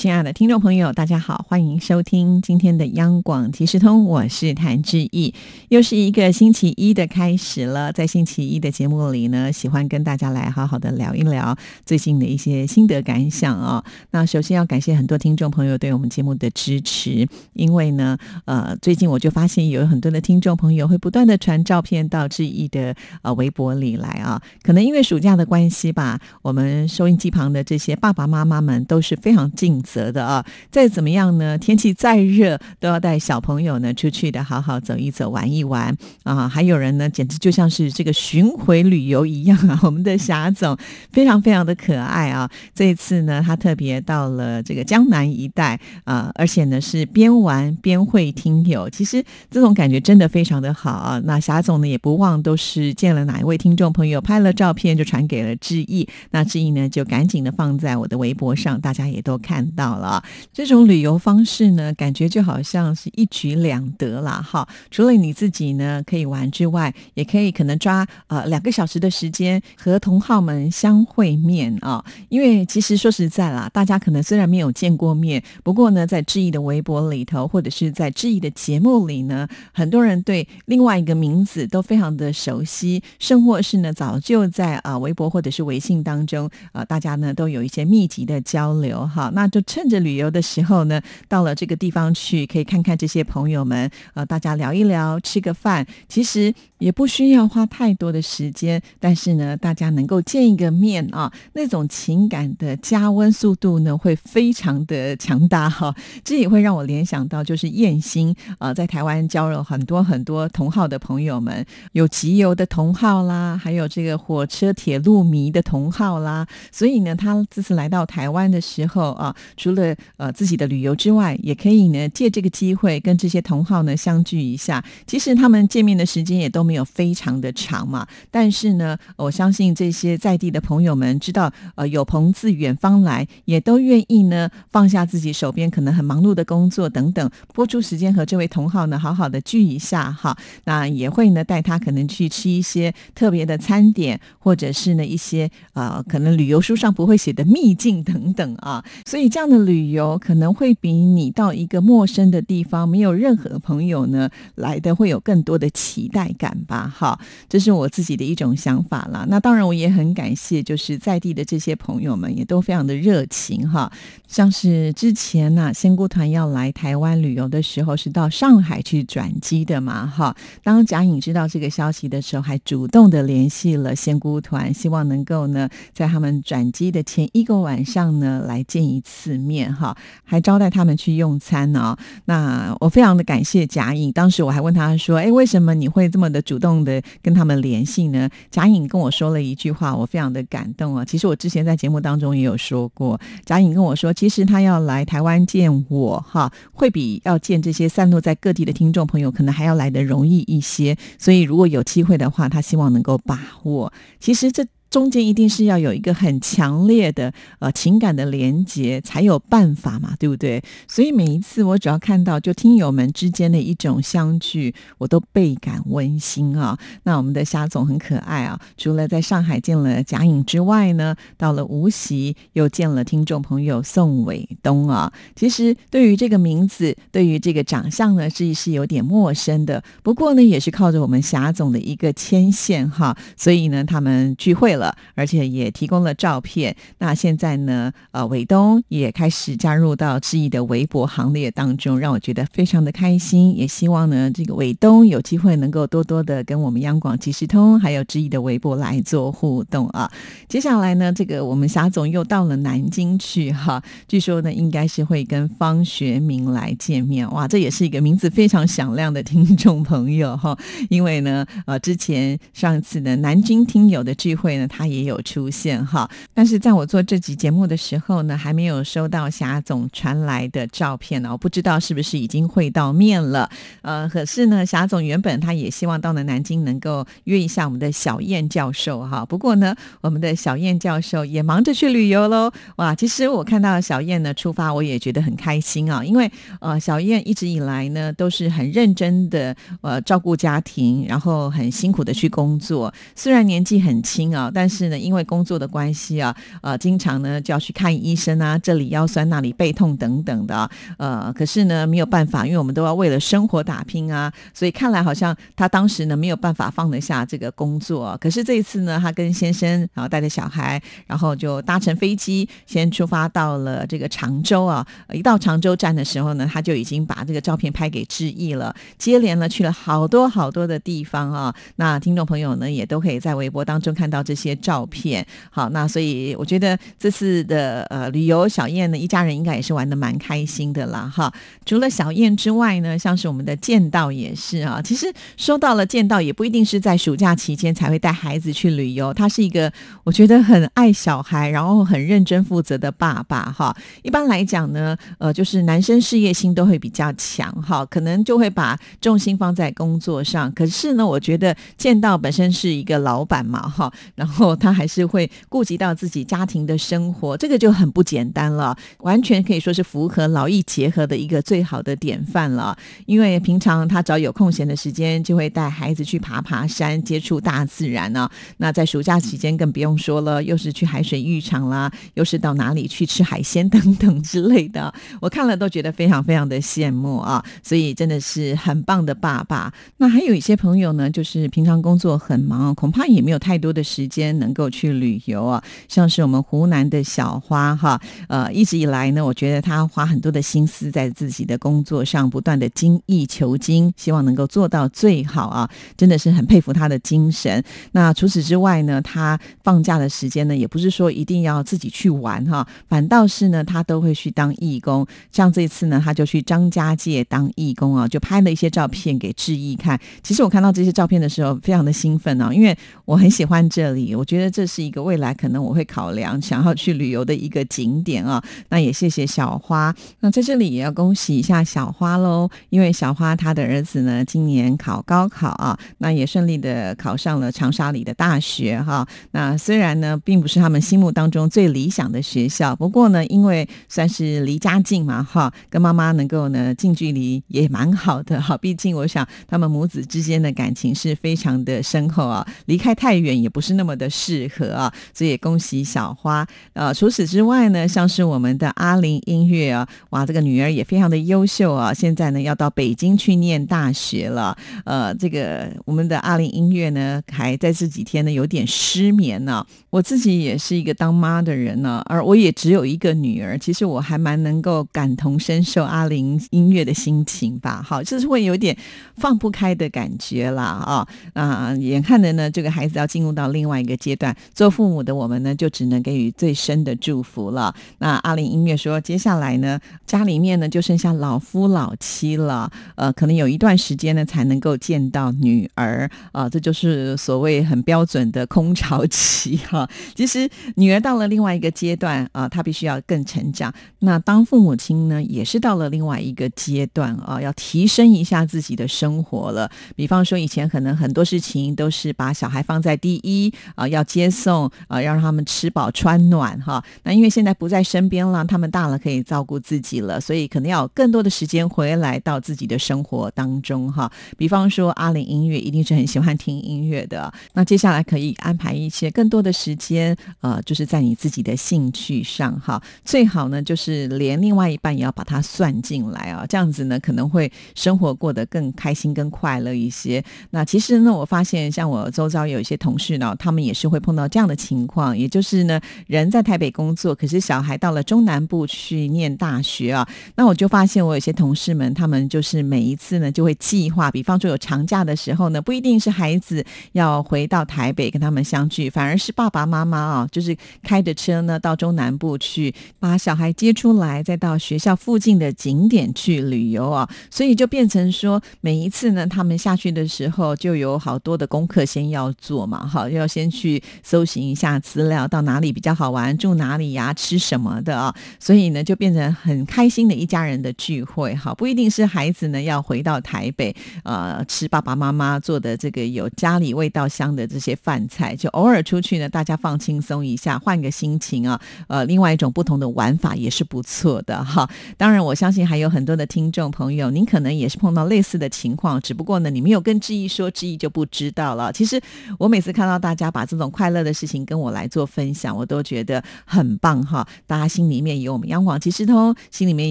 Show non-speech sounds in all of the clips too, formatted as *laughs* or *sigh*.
亲爱的听众朋友，大家好，欢迎收听今天的央广即时通，我是谭志毅。又是一个星期一的开始了，在星期一的节目里呢，喜欢跟大家来好好的聊一聊最近的一些心得感想啊。那首先要感谢很多听众朋友对我们节目的支持，因为呢，呃，最近我就发现有很多的听众朋友会不断的传照片到志毅的呃微博里来啊。可能因为暑假的关系吧，我们收音机旁的这些爸爸妈妈们都是非常 *laughs* 尽。责的啊，再怎么样呢？天气再热，都要带小朋友呢出去的，好好走一走，玩一玩啊！还有人呢，简直就像是这个巡回旅游一样啊！*laughs* 我们的霞总非常非常的可爱啊！这一次呢，他特别到了这个江南一带啊，而且呢是边玩边会听友，其实这种感觉真的非常的好啊！那霞总呢也不忘都是见了哪一位听众朋友，拍了照片就传给了志毅，那志毅呢就赶紧的放在我的微博上，大家也都看到。到了这种旅游方式呢，感觉就好像是一举两得啦。哈，除了你自己呢可以玩之外，也可以可能抓呃两个小时的时间和同好们相会面啊。因为其实说实在啦，大家可能虽然没有见过面，不过呢，在志毅的微博里头，或者是在志毅的节目里呢，很多人对另外一个名字都非常的熟悉，甚或是呢早就在啊微博或者是微信当中呃，大家呢都有一些密集的交流哈，那就。趁着旅游的时候呢，到了这个地方去，可以看看这些朋友们，呃，大家聊一聊，吃个饭，其实也不需要花太多的时间，但是呢，大家能够见一个面啊，那种情感的加温速度呢，会非常的强大哈。这也会让我联想到，就是燕兴啊，在台湾交了很多很多同号的朋友们，有集邮的同号啦，还有这个火车铁路迷的同号啦，所以呢，他这次来到台湾的时候啊。除了呃自己的旅游之外，也可以呢借这个机会跟这些同好呢相聚一下。其实他们见面的时间也都没有非常的长嘛，但是呢，我相信这些在地的朋友们知道，呃有朋自远方来，也都愿意呢放下自己手边可能很忙碌的工作等等，播出时间和这位同好呢好好的聚一下哈。那也会呢带他可能去吃一些特别的餐点，或者是呢一些呃可能旅游书上不会写的秘境等等啊。所以这样。的旅游可能会比你到一个陌生的地方，没有任何朋友呢来的会有更多的期待感吧？哈，这是我自己的一种想法啦。那当然，我也很感谢，就是在地的这些朋友们也都非常的热情哈。像是之前呢，仙姑团要来台湾旅游的时候，是到上海去转机的嘛？哈，当贾颖知道这个消息的时候，还主动的联系了仙姑团，希望能够呢，在他们转机的前一个晚上呢，来见一次。面哈，还招待他们去用餐呢。那我非常的感谢贾颖，当时我还问他说：“哎，为什么你会这么的主动的跟他们联系呢？”贾颖跟我说了一句话，我非常的感动啊。其实我之前在节目当中也有说过，贾颖跟我说，其实他要来台湾见我哈，会比要见这些散落在各地的听众朋友可能还要来的容易一些。所以如果有机会的话，他希望能够把握。其实这。中间一定是要有一个很强烈的呃情感的连接，才有办法嘛，对不对？所以每一次我只要看到就听友们之间的一种相聚，我都倍感温馨啊。那我们的夏总很可爱啊，除了在上海见了贾颖之外呢，到了无锡又见了听众朋友宋伟东啊。其实对于这个名字，对于这个长相呢，是是有点陌生的。不过呢，也是靠着我们霞总的一个牵线哈，所以呢，他们聚会了。了，而且也提供了照片。那现在呢？呃，伟东也开始加入到志毅的微博行列当中，让我觉得非常的开心。也希望呢，这个伟东有机会能够多多的跟我们央广即时通，还有志毅的微博来做互动啊。接下来呢，这个我们霞总又到了南京去哈，据说呢，应该是会跟方学明来见面。哇，这也是一个名字非常响亮的听众朋友哈。因为呢，呃，之前上次的南京听友的聚会呢。他也有出现哈。但是在我做这集节目的时候呢，还没有收到霞总传来的照片呢，我不知道是不是已经会到面了。呃，可是呢，霞总原本他也希望到了南京能够约一下我们的小燕教授哈。不过呢，我们的小燕教授也忙着去旅游喽。哇，其实我看到小燕呢出发，我也觉得很开心啊，因为呃，小燕一直以来呢都是很认真的呃照顾家庭，然后很辛苦的去工作。虽然年纪很轻啊，但但是呢，因为工作的关系啊。呃，经常呢就要去看医生啊，这里腰酸那里背痛等等的，呃，可是呢没有办法，因为我们都要为了生活打拼啊，所以看来好像他当时呢没有办法放得下这个工作。可是这一次呢，他跟先生然后带着小孩，然后就搭乘飞机先出发到了这个常州啊。一到常州站的时候呢，他就已经把这个照片拍给志毅了，接连了去了好多好多的地方啊。那听众朋友呢也都可以在微博当中看到这些照片。好，那所以。我觉得这次的呃旅游小燕呢，一家人应该也是玩的蛮开心的啦哈。除了小燕之外呢，像是我们的剑道也是啊。其实说到了剑道，也不一定是在暑假期间才会带孩子去旅游。他是一个我觉得很爱小孩，然后很认真负责的爸爸哈。一般来讲呢，呃，就是男生事业心都会比较强哈，可能就会把重心放在工作上。可是呢，我觉得剑道本身是一个老板嘛哈，然后他还是会顾及到自己。家庭的生活，这个就很不简单了，完全可以说是符合劳逸结合的一个最好的典范了。因为平常他只要有空闲的时间，就会带孩子去爬爬山，接触大自然呢。那在暑假期间更不用说了，又是去海水浴场啦，又是到哪里去吃海鲜 *laughs* 等等之类的。我看了都觉得非常非常的羡慕啊！所以真的是很棒的爸爸。那还有一些朋友呢，就是平常工作很忙，恐怕也没有太多的时间能够去旅游啊，像。是我们湖南的小花哈，呃，一直以来呢，我觉得他花很多的心思在自己的工作上，不断的精益求精，希望能够做到最好啊，真的是很佩服他的精神。那除此之外呢，他放假的时间呢，也不是说一定要自己去玩哈，反倒是呢，他都会去当义工。像这次呢，他就去张家界当义工啊，就拍了一些照片给志毅看。其实我看到这些照片的时候，非常的兴奋啊，因为我很喜欢这里，我觉得这是一个未来可能我会考。量想要去旅游的一个景点啊，那也谢谢小花。那在这里也要恭喜一下小花喽，因为小花她的儿子呢今年考高考啊，那也顺利的考上了长沙里的大学哈。那虽然呢并不是他们心目当中最理想的学校，不过呢因为算是离家近嘛哈，跟妈妈能够呢近距离也蛮好的哈。毕竟我想他们母子之间的感情是非常的深厚啊，离开太远也不是那么的适合啊，所以也恭喜。小花，呃，除此之外呢，像是我们的阿玲音乐啊，哇，这个女儿也非常的优秀啊，现在呢要到北京去念大学了，呃，这个我们的阿玲音乐呢，还在这几天呢有点失眠呢。我自己也是一个当妈的人呢，而我也只有一个女儿，其实我还蛮能够感同身受阿玲音乐的心情吧，好，就是会有点放不开的感觉啦，啊，啊，眼看着呢这个孩子要进入到另外一个个阶段，做父母的我们呢就。只能给予最深的祝福了。那阿玲音乐说，接下来呢，家里面呢就剩下老夫老妻了，呃，可能有一段时间呢才能够见到女儿啊，这就是所谓很标准的空巢期哈。其实女儿到了另外一个阶段啊，她必须要更成长。那当父母亲呢，也是到了另外一个阶段啊，要提升一下自己的生活了。比方说，以前可能很多事情都是把小孩放在第一，啊要接送啊，要让他们吃。饱穿暖哈，那因为现在不在身边了，他们大了可以照顾自己了，所以可能要有更多的时间回来到自己的生活当中哈。比方说阿玲音乐一定是很喜欢听音乐的，那接下来可以安排一些更多的时间，呃，就是在你自己的兴趣上哈。最好呢就是连另外一半也要把它算进来啊，这样子呢可能会生活过得更开心、更快乐一些。那其实呢，我发现像我周遭有一些同事呢，他们也也是会碰到这样的情况，也就是。是呢，人在台北工作，可是小孩到了中南部去念大学啊。那我就发现，我有些同事们，他们就是每一次呢，就会计划，比方说有长假的时候呢，不一定是孩子要回到台北跟他们相聚，反而是爸爸妈妈啊，就是开着车呢到中南部去把小孩接出来，再到学校附近的景点去旅游啊。所以就变成说，每一次呢，他们下去的时候就有好多的功课先要做嘛，好，要先去去搜寻一下资料，到哪里比较好玩，住哪里呀，吃什么的啊。所以呢，就变成很开心的一家人的聚会。哈，不一定是孩子呢要回到台北，呃，吃爸爸妈妈做的这个有家里味道香的这些饭菜，就偶尔出去呢，大家放轻松一下，换个心情啊。呃，另外一种不同的玩法也是不错的哈。当然，我相信还有很多的听众朋友，您可能也是碰到类似的情况，只不过呢，你没有跟志毅说，志毅就不知道了。其实我每次看到大家把这种快乐的事情跟我来做分享，我都觉得很棒哈。大家心里面有我们央广即时通，心里面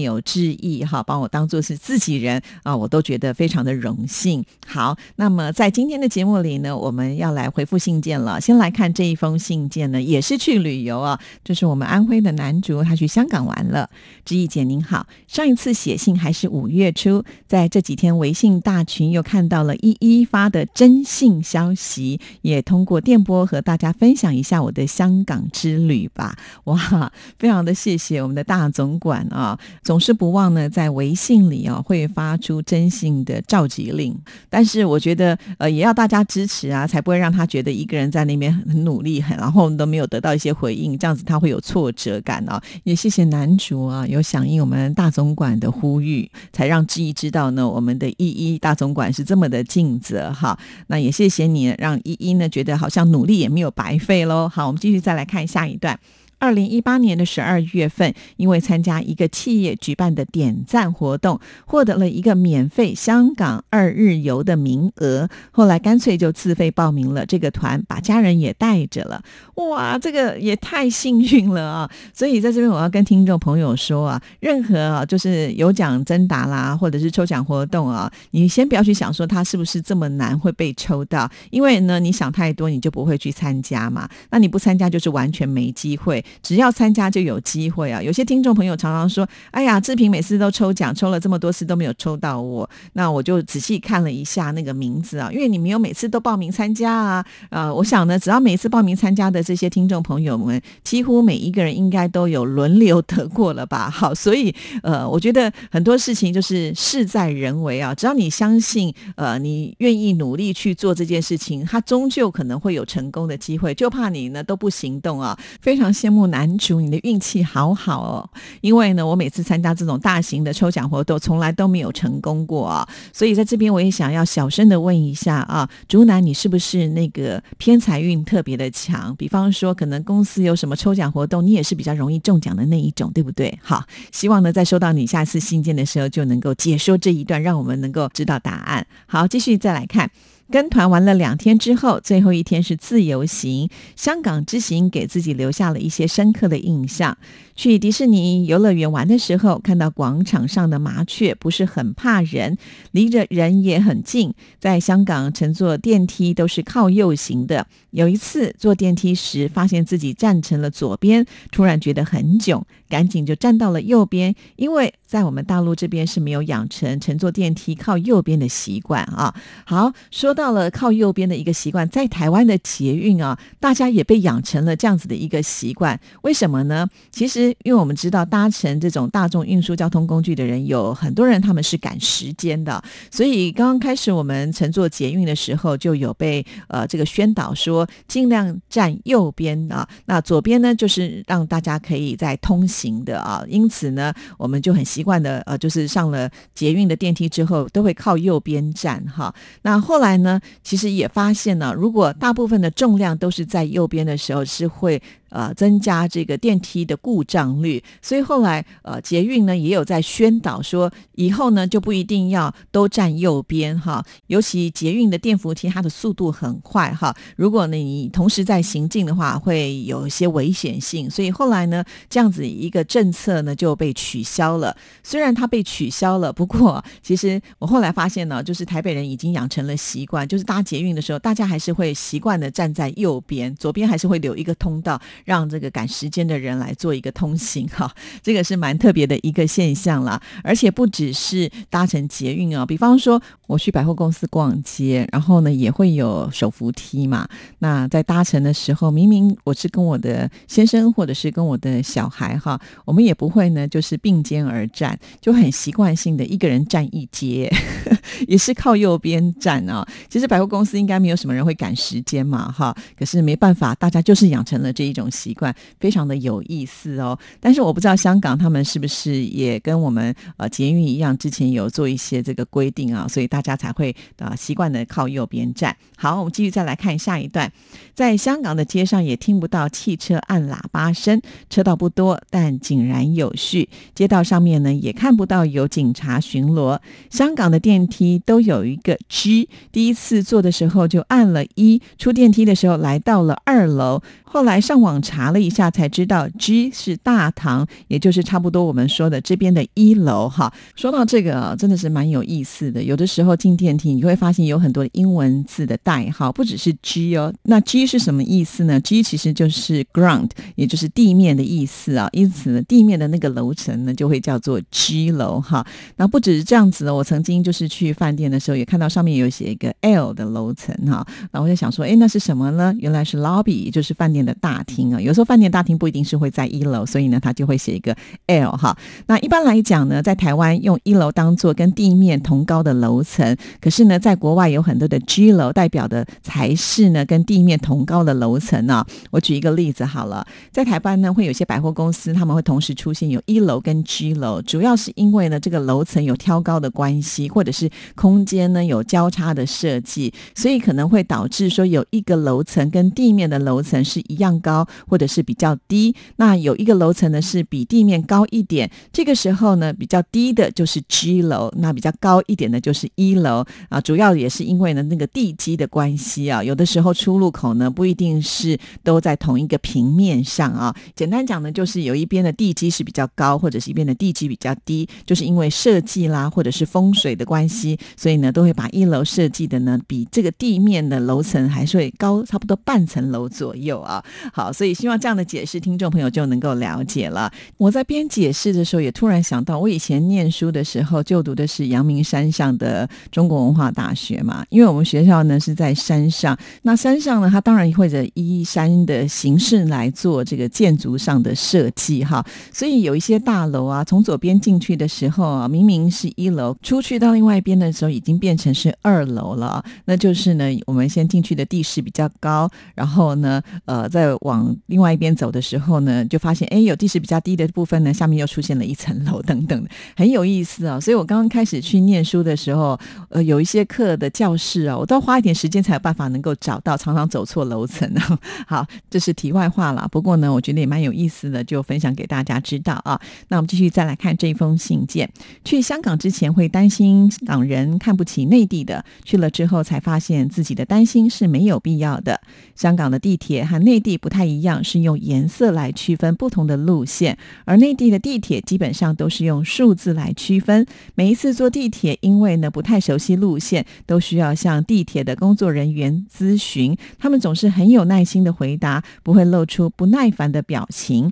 有志毅哈，把我当做是自己人啊，我都觉得非常的荣幸。好，那么在今天的节目里呢，我们要来回复信件了。先来看这一封信件呢，也是去旅游啊，就是我们安徽的男主，他去香港玩了。志毅姐您好，上一次写信还是五月初，在这几天微信大群又看到了一一发的征信消息，也通过电波和大家分享一下我的香港之旅吧。哇，非常的谢谢我们的大总管啊，总是不忘呢在微信里啊会发出征信的召集令。但是我觉得呃也要大家支持啊，才不会让他觉得一个人在那边很努力，很然后都没有得到一些回应，这样子他会有挫折感啊。也谢谢男主啊，有响应我们大总管的呼吁，才让志毅知道呢，我们的依依大总管是这么的尽责哈。那也谢谢你，让依依呢觉得好像努力也没有白费喽。好，我们继续再来看下一段。二零一八年的十二月份，因为参加一个企业举办的点赞活动，获得了一个免费香港二日游的名额。后来干脆就自费报名了这个团，把家人也带着了。哇，这个也太幸运了啊！所以在这边我要跟听众朋友说啊，任何啊就是有奖征答啦，或者是抽奖活动啊，你先不要去想说它是不是这么难会被抽到，因为呢你想太多，你就不会去参加嘛。那你不参加就是完全没机会。只要参加就有机会啊！有些听众朋友常常说：“哎呀，志平每次都抽奖，抽了这么多次都没有抽到我。”那我就仔细看了一下那个名字啊，因为你没有每次都报名参加啊。呃，我想呢，只要每次报名参加的这些听众朋友们，几乎每一个人应该都有轮流得过了吧？*laughs* 好，所以呃，我觉得很多事情就是事在人为啊。只要你相信，呃，你愿意努力去做这件事情，它终究可能会有成功的机会。就怕你呢都不行动啊！非常羡慕。男主，你的运气好好哦！因为呢，我每次参加这种大型的抽奖活动，从来都没有成功过啊。所以在这边，我也想要小声的问一下啊，竹南，你是不是那个偏财运特别的强？比方说，可能公司有什么抽奖活动，你也是比较容易中奖的那一种，对不对？好，希望呢，在收到你下次信件的时候，就能够解说这一段，让我们能够知道答案。好，继续再来看。跟团玩了两天之后，最后一天是自由行。香港之行给自己留下了一些深刻的印象。去迪士尼游乐园玩的时候，看到广场上的麻雀不是很怕人，离着人也很近。在香港乘坐电梯都是靠右行的。有一次坐电梯时，发现自己站成了左边，突然觉得很囧，赶紧就站到了右边，因为在我们大陆这边是没有养成乘坐电梯靠右边的习惯啊。好，说到了靠右边的一个习惯，在台湾的捷运啊，大家也被养成了这样子的一个习惯。为什么呢？其实，因为我们知道搭乘这种大众运输交通工具的人有很多人，他们是赶时间的，所以刚刚开始我们乘坐捷运的时候，就有被呃这个宣导说尽量站右边啊，那左边呢就是让大家可以在通行的啊。因此呢，我们就很习惯的呃，就是上了捷运的电梯之后，都会靠右边站哈。那后来呢？其实也发现呢，如果大部分的重量都是在右边的时候，是会。呃，增加这个电梯的故障率，所以后来呃，捷运呢也有在宣导说，以后呢就不一定要都站右边哈，尤其捷运的电扶梯它的速度很快哈，如果呢你同时在行进的话，会有一些危险性，所以后来呢这样子一个政策呢就被取消了。虽然它被取消了，不过其实我后来发现呢，就是台北人已经养成了习惯，就是搭捷运的时候，大家还是会习惯的站在右边，左边还是会留一个通道。让这个赶时间的人来做一个通行哈，这个是蛮特别的一个现象啦。而且不只是搭乘捷运啊，比方说我去百货公司逛街，然后呢也会有手扶梯嘛。那在搭乘的时候，明明我是跟我的先生或者是跟我的小孩哈，我们也不会呢就是并肩而站，就很习惯性的一个人站一阶，*laughs* 也是靠右边站啊。其实百货公司应该没有什么人会赶时间嘛哈，可是没办法，大家就是养成了这一种习惯，非常的有意思哦。但是我不知道香港他们是不是也跟我们呃捷运一样，之前有做一些这个规定啊，所以大家才会啊习惯的靠右边站。好，我们继续再来看下一段，在香港的街上也听不到汽车按喇叭声，车道不多，但井然有序。街道上面呢也看不到有警察巡逻。香港的电梯都有一个 G，第一次坐的时候就按了一，出电梯的时候来到了二楼。后来上网查了一下，才知道 G 是大堂，也就是差不多我们说的这边的一楼哈。说到这个，真的是蛮有意思的。有的时候进电梯，你会发现有很多英文字的代号，不只是 G 哦。那 G 是什么意思呢？G 其实就是 ground，也就是地面的意思啊。因此呢，地面的那个楼层呢，就会叫做 G 楼哈。那不只是这样子哦，我曾经就是去饭店的时候，也看到上面有写一个 L 的楼层哈。那我就想说，哎，那是什么呢？原来是 lobby，就是饭店。的大厅啊，有时候饭店大厅不一定是会在一楼，所以呢，他就会写一个 L 哈。那一般来讲呢，在台湾用一楼当做跟地面同高的楼层，可是呢，在国外有很多的 G 楼，代表的才是呢跟地面同高的楼层呢。我举一个例子好了，在台湾呢，会有些百货公司，他们会同时出现有一楼跟 G 楼，主要是因为呢这个楼层有挑高的关系，或者是空间呢有交叉的设计，所以可能会导致说有一个楼层跟地面的楼层是。一样高，或者是比较低。那有一个楼层呢是比地面高一点，这个时候呢比较低的就是 G 楼，那比较高一点的就是一楼啊。主要也是因为呢那个地基的关系啊，有的时候出入口呢不一定是都在同一个平面上啊。简单讲呢，就是有一边的地基是比较高，或者是一边的地基比较低，就是因为设计啦或者是风水的关系，所以呢都会把一楼设计的呢比这个地面的楼层还是会高差不多半层楼左右啊。好，所以希望这样的解释，听众朋友就能够了解了。我在边解释的时候，也突然想到，我以前念书的时候，就读的是阳明山上的中国文化大学嘛。因为我们学校呢是在山上，那山上呢，它当然会着依山的形式来做这个建筑上的设计哈。所以有一些大楼啊，从左边进去的时候啊，明明是一楼，出去到另外一边的时候，已经变成是二楼了。那就是呢，我们先进去的地势比较高，然后呢，呃。在往另外一边走的时候呢，就发现哎，有地势比较低的部分呢，下面又出现了一层楼等等，*laughs* 很有意思啊。所以我刚刚开始去念书的时候，呃，有一些课的教室啊，我都要花一点时间才有办法能够找到，常常走错楼层啊。*laughs* 好，这是题外话了。不过呢，我觉得也蛮有意思的，就分享给大家知道啊。那我们继续再来看这封信件。去香港之前会担心港人看不起内地的，去了之后才发现自己的担心是没有必要的。香港的地铁和内地不太一样，是用颜色来区分不同的路线，而内地的地铁基本上都是用数字来区分。每一次坐地铁，因为呢不太熟悉路线，都需要向地铁的工作人员咨询，他们总是很有耐心的回答，不会露出不耐烦的表情。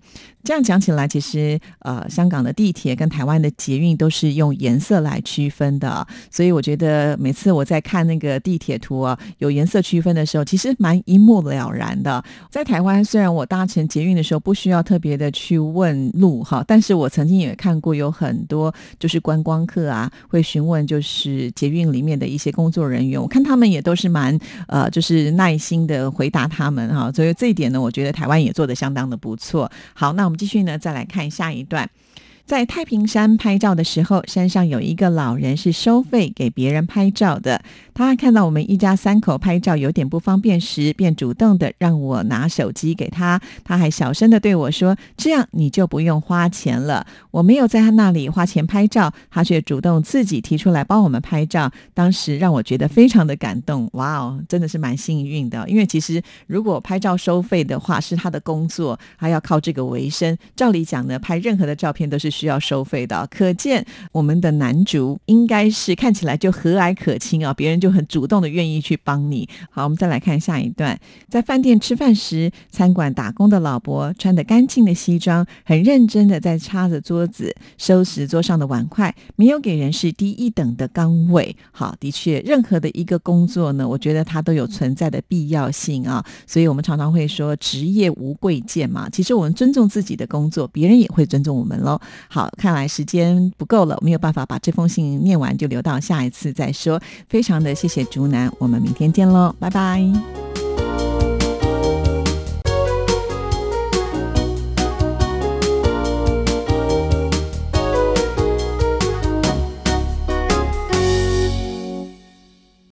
这样讲起来，其实呃，香港的地铁跟台湾的捷运都是用颜色来区分的，所以我觉得每次我在看那个地铁图啊，有颜色区分的时候，其实蛮一目了然的。在台湾，虽然我搭乘捷运的时候不需要特别的去问路哈，但是我曾经也看过有很多就是观光客啊，会询问就是捷运里面的一些工作人员，我看他们也都是蛮呃，就是耐心的回答他们哈，所以这一点呢，我觉得台湾也做的相当的不错。好，那我们。继续呢，再来看下一段。在太平山拍照的时候，山上有一个老人是收费给别人拍照的。他看到我们一家三口拍照有点不方便时，便主动的让我拿手机给他。他还小声的对我说：“这样你就不用花钱了。”我没有在他那里花钱拍照，他却主动自己提出来帮我们拍照。当时让我觉得非常的感动。哇哦，真的是蛮幸运的。因为其实如果拍照收费的话，是他的工作，他要靠这个为生。照理讲呢，拍任何的照片都是。需要收费的。可见我们的男主应该是看起来就和蔼可亲啊，别人就就很主动的愿意去帮你。好，我们再来看下一段，在饭店吃饭时，餐馆打工的老伯穿的干净的西装，很认真的在擦着桌子，收拾桌上的碗筷，没有给人是低一等的岗位。好，的确，任何的一个工作呢，我觉得它都有存在的必要性啊。所以我们常常会说，职业无贵贱嘛。其实我们尊重自己的工作，别人也会尊重我们喽。好，看来时间不够了，没有办法把这封信念完，就留到下一次再说。非常的谢谢竹南，我们明天见喽，拜拜。